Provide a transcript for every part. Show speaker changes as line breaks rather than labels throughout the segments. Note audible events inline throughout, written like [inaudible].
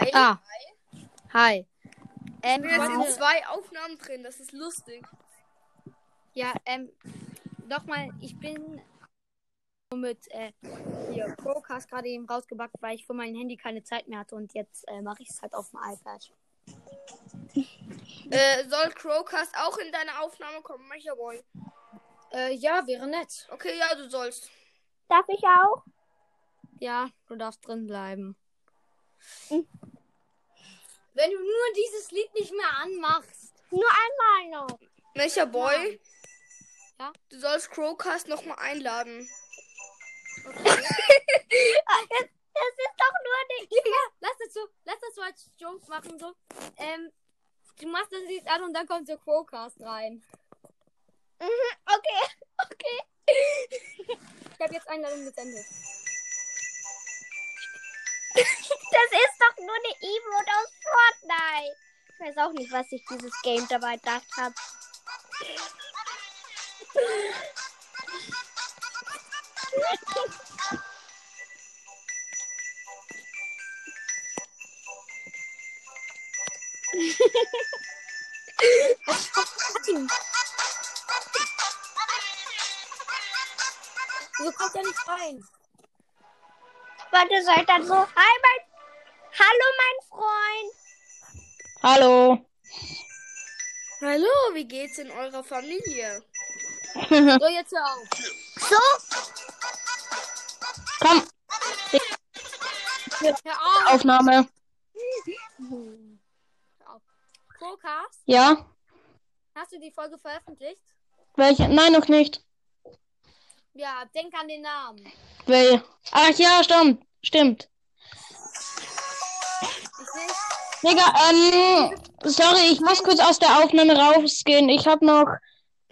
Hi.
Ah. Hi. Ähm,
Ich bin jetzt in zwei Aufnahmen drin. Das ist lustig.
ja, ähm, nochmal, ich bin mit äh, hier Procast gerade eben rausgebackt, weil ich für mein Handy keine Zeit mehr hatte und jetzt äh, mache ich es halt auf dem iPad.
Äh, soll Crowcast auch in deine Aufnahme kommen, Mecha Boy?
Äh, ja, wäre nett.
Okay, ja, du sollst.
Darf ich auch?
Ja, du darfst drin bleiben.
Mhm.
Wenn du nur dieses Lied nicht mehr anmachst.
Nur einmal noch.
Mecha Boy?
Ja?
Du sollst Crowcast nochmal einladen.
Das [laughs] ist doch nur eine.
Ja, lass das so, lass das so als Joke machen, so. Ähm, du machst das Lied an und dann kommt so Crowcast rein.
Okay, [laughs] okay.
Ich habe jetzt Einladung gesendet.
Das ist doch nur eine Emote aus Fortnite. Ich weiß auch nicht, was sich dieses Game dabei gedacht hat.
Wieso [laughs] kommt er nicht rein?
Warte, seid dann so. Hi, mein. Hallo, mein Freund.
Hallo.
Hallo, wie geht's in eurer Familie? [laughs]
So, jetzt hör auf.
So,
Komm,
Hör auf.
Aufnahme.
Crowcast,
Ja?
hast du die Folge veröffentlicht?
Welche? Nein, noch nicht.
Ja, denk an den Namen.
Wel? Ach ja, stimmt. Stimmt.
Ich
Digga, ähm, sorry, ich muss kurz aus der Aufnahme rausgehen. Ich habe noch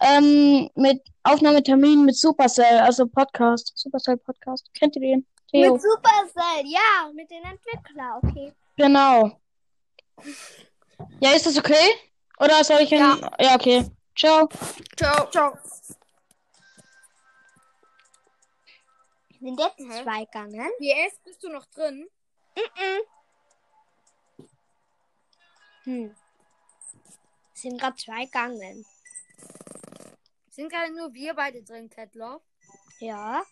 ähm, mit Aufnahmetermin mit Supercell, also Podcast. Supercell Podcast. Kennt ihr den? Theo.
mit Supercell. Ja, mit den Entwicklern. Okay.
Genau. Ja, ist das okay? Oder soll ich in... Ja, ja okay. Ciao.
Ciao. Ciao.
Sind jetzt
Hä?
zwei gegangen?
PS, bist du noch drin?
Mhm. Hm. Sind gerade zwei gegangen.
Sind gerade nur wir beide drin, Catlaw.
Ja.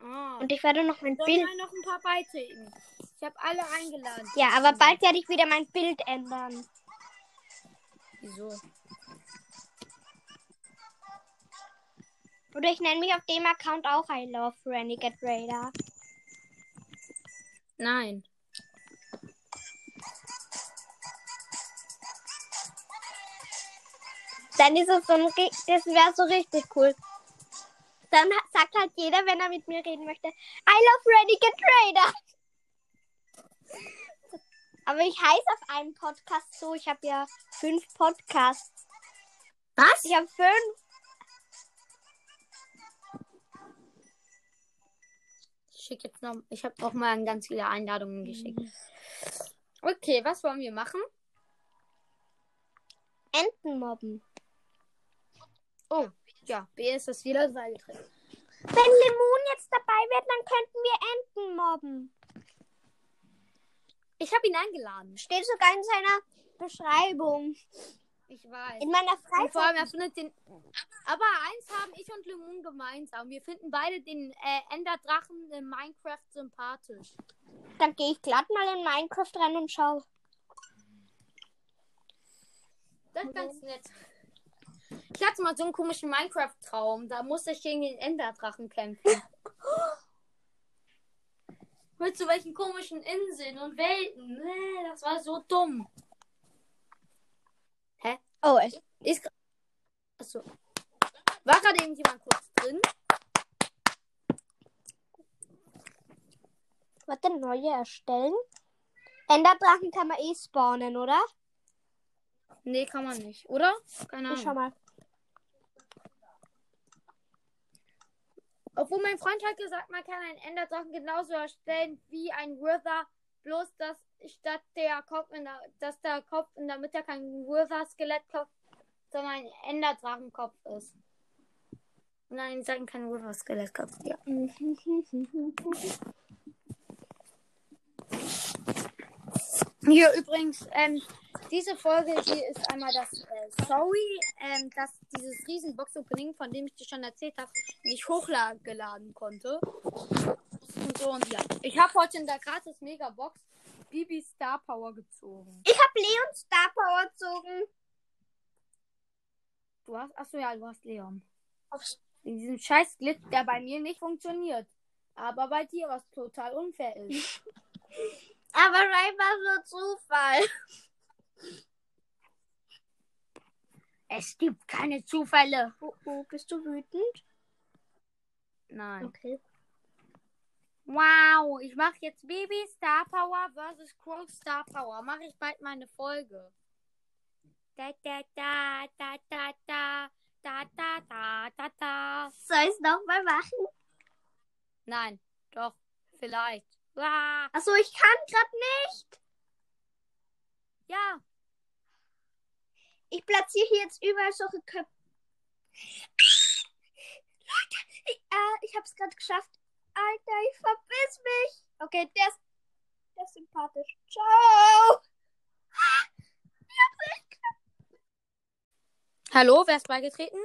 Ah.
Und ich werde noch mein Bild.
wir noch ein paar beitreten? Ich habe alle eingeladen.
Ja, aber bald werde ich wieder mein Bild ändern.
Wieso?
Oder ich nenne mich auf dem Account auch I Love Renegade Raider.
Nein.
Dann ist es so ein, das wäre so richtig cool. Dann sagt halt jeder, wenn er mit mir reden möchte, I love Renegade Raider. Aber ich heiße auf einem Podcast so, ich habe ja fünf Podcasts.
Was?
Ich habe fünf.
Schicke jetzt noch. Ich habe noch mal ganz viele Einladungen geschickt. Okay, was wollen wir machen?
Enten mobben.
Oh, ja, B ist das wieder beigetreten.
Wenn Lemon jetzt dabei wäre, dann könnten wir Enten mobben.
Ich habe ihn eingeladen.
Steht sogar in seiner Beschreibung.
Ich weiß.
In meiner
Und vor allem,
Freizeit.
er findet den. Aber eins haben ich und Lemon gemeinsam. Wir finden beide den äh, Enderdrachen in Minecraft sympathisch.
Dann gehe ich glatt mal in Minecraft rein und schau.
Das ist ganz nett. Ich hatte mal so einen komischen Minecraft-Traum. Da musste ich gegen den Enderdrachen kämpfen. [laughs] Mit so welchen komischen Inseln und Welten. Nee, das war so dumm.
Oh, es
Ist. Achso. War gerade irgendjemand kurz drin?
Warte, neue erstellen. Enderdrachen kann man eh spawnen, oder?
Nee, kann man nicht, oder? Keine
Ich schau
Ahnung.
mal.
Obwohl mein Freund hat gesagt, man kann einen Enderdrachen genauso erstellen wie ein Wither, bloß dass statt der Kopf in der, dass der Kopf in der Mitte kein Wither-Skelettkopf, sondern ein Enderdrachenkopf ist. Nein, die sagen kein Wither-Skelettkopf. Ja. Hier übrigens, ähm, diese Folge hier ist einmal das äh, Sorry, ähm, dass dieses riesen Box-Opening, von dem ich dir schon erzählt habe, nicht hochgeladen konnte. So und ja. Ich habe heute in der gratis Megabox Bibi Star Power gezogen.
Ich habe Leon Star Power gezogen.
Du hast, achso ja, du hast Leon. In diesem scheiß Glitch, der bei mir nicht funktioniert. Aber bei dir, was total unfair ist. [laughs]
Aber einfach nur Zufall.
Es gibt keine Zufälle.
Oh, oh, bist du wütend?
Nein.
Okay.
Wow, ich mache jetzt Baby Star Power versus Crow Star Power. Mache ich bald meine Folge. Da da da da da da da da da da da.
Soll ich es nochmal machen?
Nein, doch, vielleicht. Ah,
Achso, ich kann gerade nicht.
ja,
Ich platziere hier jetzt überall solche Köpfe. Leute, ich, äh, ich hab's gerade geschafft. Alter, ich verbiss mich. Okay, der ist, der ist sympathisch. Ciao.
Hallo, wer ist beigetreten?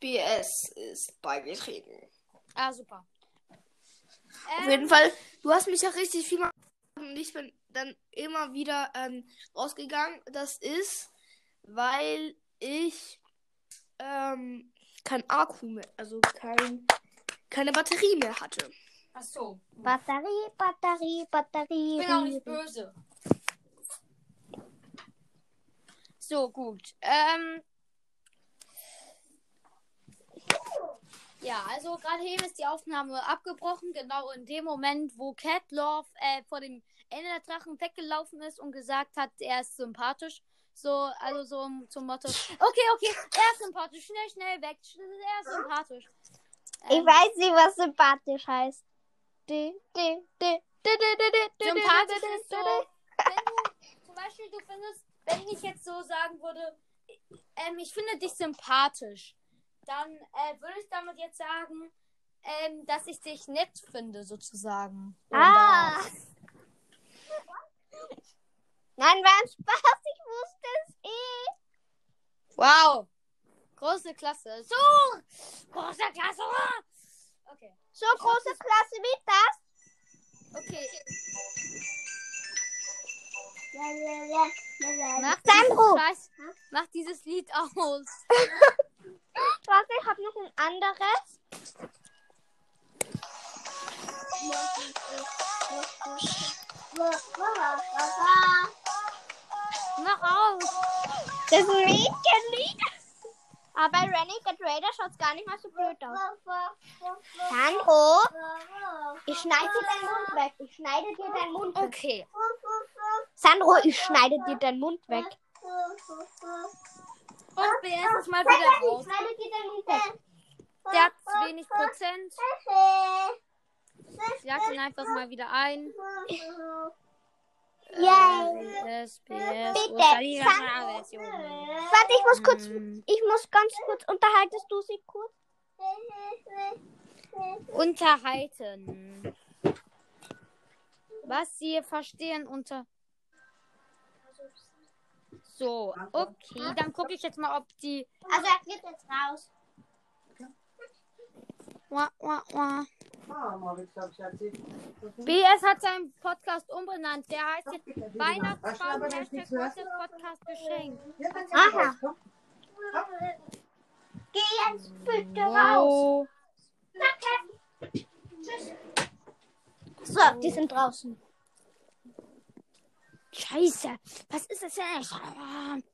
BS ist beigetreten.
Ah, super.
Auf
Ähm,
jeden Fall, du hast mich ja richtig viel mal und ich bin dann immer wieder ähm, rausgegangen. Das ist, weil ich ähm, kein Akku mehr, also kein, keine Batterie mehr hatte.
Ach so.
Batterie, Batterie, Batterie.
Ich bin auch nicht böse. So, gut. Ähm. Ja, also gerade eben ist die Aufnahme abgebrochen, genau in dem Moment, wo Cat Love äh, vor dem Ende der Drachen weggelaufen ist und gesagt hat, er ist sympathisch. So, also so zum Motto, okay, okay, er ist sympathisch, schnell, schnell weg, er ist sympathisch.
Ich
Ähm,
weiß nicht, was sympathisch heißt.
Sympathisch ist so, wenn du zum Beispiel, du findest, wenn ich jetzt so sagen würde, ähm, ich finde dich sympathisch, dann äh, würde ich damit jetzt sagen, ähm, dass ich dich nett finde, sozusagen.
Ah. Nein, war ein Spaß. Ich wusste es eh.
Wow. Große Klasse. So, große Klasse. Okay,
So große Klasse wie das.
okay.
Mach
Mach
Sandro.
Scheiß, mach dieses Lied aus. [laughs]
Warte, ich habe noch ein anderes.
Mach aus.
Das ist ein Mädchenlied. Aber bei Renegade Raider schaut es gar nicht mal so blöd aus. Sandro, ich schneide dir deinen Mund weg. Ich schneide dir deinen Mund weg.
Okay.
Sandro, ich schneide dir deinen Mund weg.
Und BS ist mal wieder raus.
Ich schneide dir deinen Mund weg.
Der hat wenig Prozent. Ich lade ihn einfach mal wieder ein.
Yay.
SBS.
Bitte? Warte, ich muss kurz,
Hm.
ich muss ganz kurz, unterhaltest du sie kurz?
Unterhalten. Was Sie verstehen unter. So, okay, dann gucke ich jetzt mal, ob die.
Also er geht jetzt raus.
Wah, wah, wah. BS hat seinen Podcast umbenannt. Der heißt jetzt Weihnachtsbaum Hashtag. Gottes Podcast geschenkt.
Aha. Geh jetzt bitte raus.
Oh.
So, die sind draußen.
Scheiße, was ist das denn?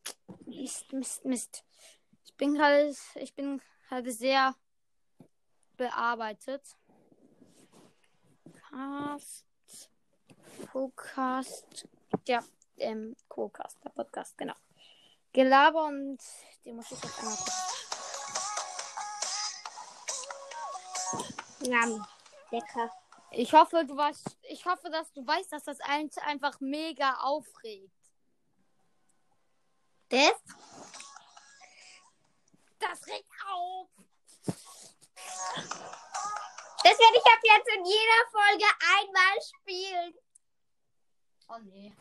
Mist, Mist, Mist. Ich bin halt, ich bin halt sehr bearbeitet. Cast, Co-Cast, ja, ähm, Co-Cast, der Podcast, genau. Gelaber und den muss ich jetzt einmal kurz.
Yum. Lecker.
Ich hoffe, du weißt, ich hoffe, dass du weißt, dass das ein- einfach mega aufregt.
Das?
Das regt auf.
Das werde ich ab jetzt in jeder Folge einmal spielen.
Oh nee.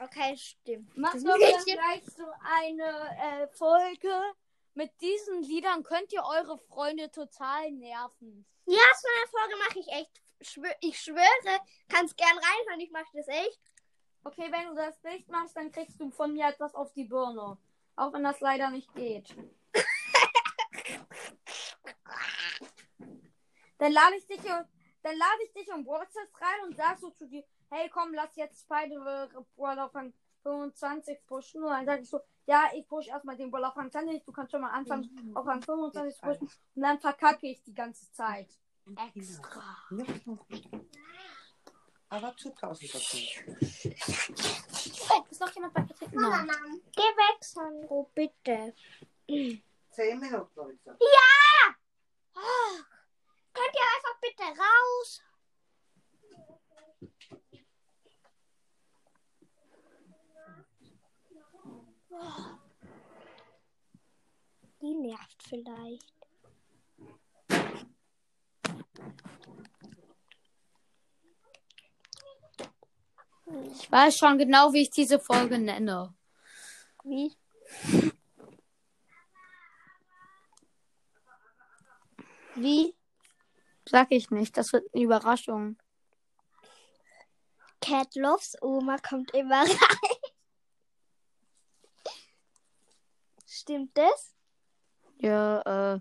Okay, stimmt.
Machen
Das
wir gleich so eine äh, Folge. Mit diesen Liedern könnt ihr eure Freunde total nerven.
Ja, so eine Folge mache ich echt. Ich schwöre, kannst gern reinhören, ich mache das echt.
Okay, wenn du das nicht machst, dann kriegst du von mir etwas auf die Birne. Auch wenn das leider nicht geht. Dann lade ich dich dann lade ich dich in WhatsApp rein und sag so zu dir, hey komm, lass jetzt beide Brawler auf Rang 25 pushen. Und dann sag ich so, ja, ich push erstmal den Brawler auf Rang 20, du kannst schon mal anfangen auf Rang 25 zu pushen. Und dann verkacke ich die ganze Zeit. Extra.
Aber zu draußen dazu.
Oh, ist noch jemand bei Kritik? Nein.
Geh weg, Sandro, bitte.
Zehn Minuten, habe ich gesagt.
Ah, könnt ihr bitte raus? Oh. Die nervt vielleicht.
Ich weiß schon genau, wie ich diese Folge nenne.
Wie? Wie?
Sag ich nicht, das wird eine Überraschung.
Cat Loves Oma kommt immer [laughs] rein. Stimmt das?
Ja, äh.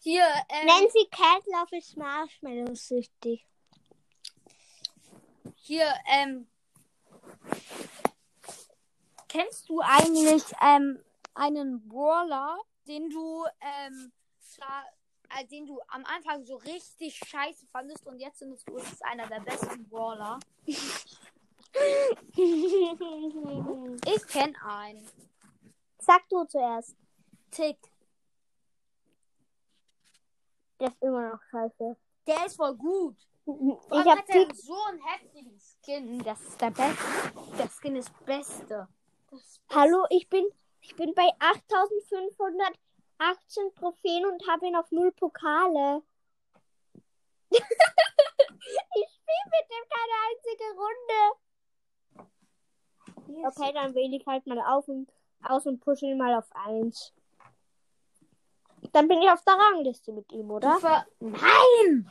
Hier, ähm,
Nancy Cat Love ist Marshmallow süchtig.
hier, ähm. Kennst du eigentlich ähm, einen Brawler, den du, ähm, zwar, äh, den du am Anfang so richtig scheiße fandest und jetzt findest du, es ist einer der besten Brawler? [laughs] Ich kenn einen.
Sag du zuerst.
Tick.
Der ist immer noch scheiße.
Der ist voll gut. [laughs] Vor
Ich
allem
hab
hat er
Tick.
so einen heftigen Skin. Das ist der beste. Der Skin ist beste. Das ist
Hallo, ich bin, ich bin bei 8518 Trophäen und habe ihn auf null Pokale. [laughs] ich spiele mit dem keine einzige Runde. Okay, dann wähle ich halt mal auf und, aus und pushe ihn mal auf 1. Dann bin ich auf der Rangliste mit ihm, oder?
Nein!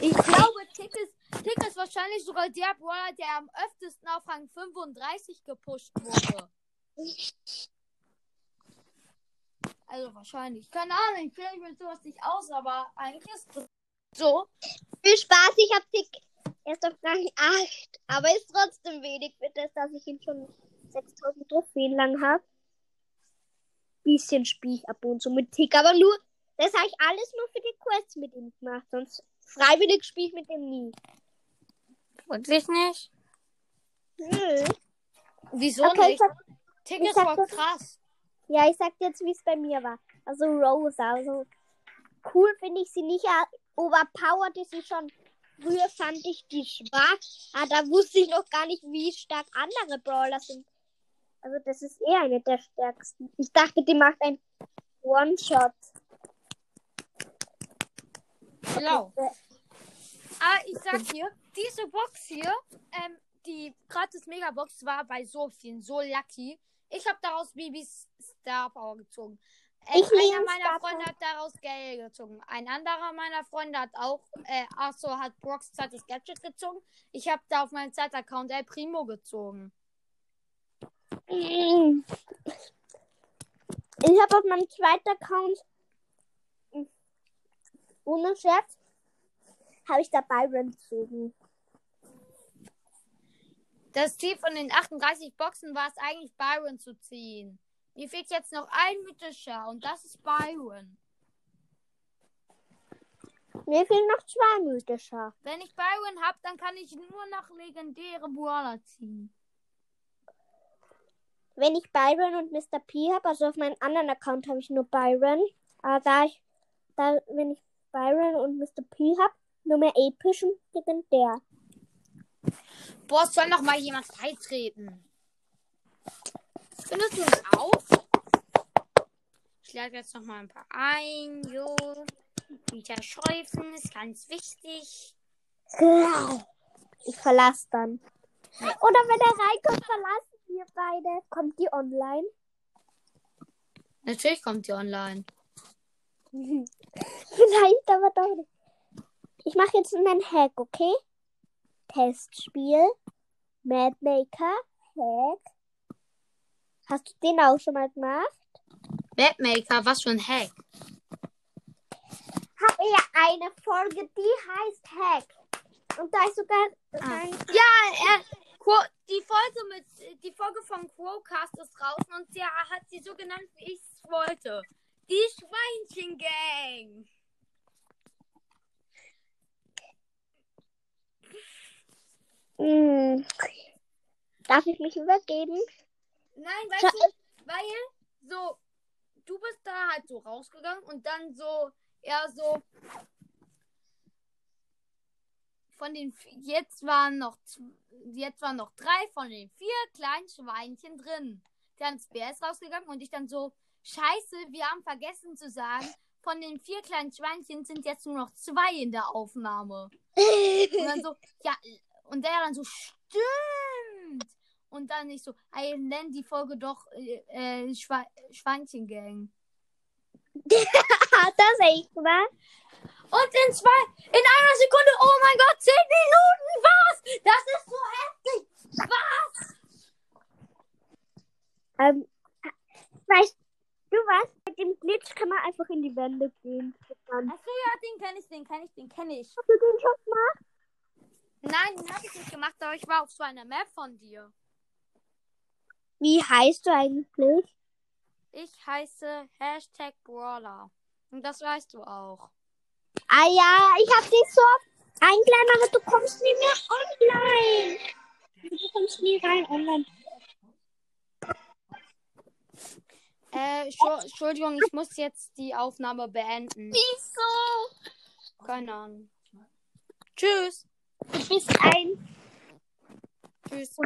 Ich glaube, Tick ist, Tick ist wahrscheinlich sogar der Brawler, der am öftesten auf Rang 35 gepusht wurde. Also wahrscheinlich. Keine Ahnung, ich kenne mich mit sowas nicht aus, aber eigentlich ist das so.
Viel Spaß, ich habe Tick erst auf Rang 8. Aber ist trotzdem wenig für das, dass ich ihn schon 6000 Trophäen lang habe. Bisschen spiele ich ab und zu mit Tick, aber nur, das habe ich alles nur für die Quests mit ihm gemacht. Sonst freiwillig spiele ich mit ihm nie.
Wirklich nicht?
Nö.
Wieso
Okay, ich
nicht?
sag,
Tick
ich
ist
sag
voll
das-
krass.
ja, ich sag dir jetzt, wie es bei mir war. Also Rosa, also cool finde ich sie nicht. Overpowered ist sie schon. Früher fand ich die schwach. Ah, da wusste ich noch gar nicht, wie stark andere Brawler sind. Also das ist eher eine der stärksten. Ich dachte, die macht ein One-Shot.
Genau. Aber ich sag dir, diese Box hier, ähm, die gratis Megabox war bei so vielen so lucky. Ich habe daraus Bibis Star Power gezogen. Ähm,
Ich
einer meiner Freunde hat daraus Gale gezogen. Ein anderer meiner Freunde hat auch, äh, ach so, hat Brocks zweites Gadget gezogen. Ich habe da auf meinem Zeitaccount El Primo gezogen.
Ich habe auf meinem zweiten Account ohne Scherz habe ich da Byron gezogen.
Das Ziel von den 38 Boxen war es eigentlich, Byron zu ziehen. Mir fehlt jetzt noch ein mythischer und das ist Byron.
Mir fehlen noch zwei mythischer.
Wenn ich Byron hab, dann kann ich nur noch legendäre Brawler ziehen.
Wenn ich Byron und Mr. P habe, also auf meinem anderen Account habe ich nur Byron. Aber da ich, da, wenn ich Byron und Mr. P habe, nur mehr epischen legendär.
Boah, es soll noch mal jemand beitreten. Findest du uns auch? Ich lade jetzt noch mal ein paar ein. Jo. Peter Schäufen ist ganz wichtig.
Ich verlasse dann. Oder wenn er reinkommt, verlassen wir beide. Kommt die online?
Natürlich kommt die online. [laughs]
Vielleicht aber doch nicht. Ich mache jetzt einen Hack, okay? Testspiel. Madmaker. Hack. Hast du den auch schon mal gemacht?
Mapmaker, was für ein Hack.
Hab ja eine Folge, die heißt Hack. Und da ist sogar
Ah. Ja, er, die Folge mit die Folge von Quocast ist draußen und sie hat sie so genannt, wie ich es wollte. Die Schweinchen Gang.
Mm. Darf ich mich übergeben?
Nein, weißt
Scha-
du, weil so du bist da halt so rausgegangen und dann so eher so von den jetzt waren noch jetzt waren noch drei von den vier kleinen Schweinchen drin. Dann ist Bär ist rausgegangen und ich dann so Scheiße, wir haben vergessen zu sagen, von den vier kleinen Schweinchen sind jetzt nur noch zwei in der Aufnahme. [laughs] Und dann so, ja, und der dann so, stimmt. Und dann nicht so, ey, nenn die Folge doch äh, äh, Schwe Schweinchengang. [laughs]
Das echt wahr.
Und in zwei, in einer Sekunde, oh mein Gott, zehn Minuten, was? Das ist so heftig. Was?
Ähm, weißt du was? Mit dem Glitch kann man einfach in die Wände gehen.
Achso, ja, den kenne ich, den kenne ich, den kenne ich.
Hast du den schon gemacht?
Nein, den habe ich nicht gemacht, aber ich war auf so einer Map von dir.
Wie heißt du eigentlich?
Ich heiße Hashtag Brawler. Und das weißt du auch.
Ah ja, ich hab dich so eingeladen, aber du kommst nie mehr online. Du kommst nie rein online.
Äh, Entschu- Entschuldigung, ich muss jetzt die Aufnahme beenden.
Wieso?
Keine Ahnung. Tschüss.
Du bist ein
Tschüss.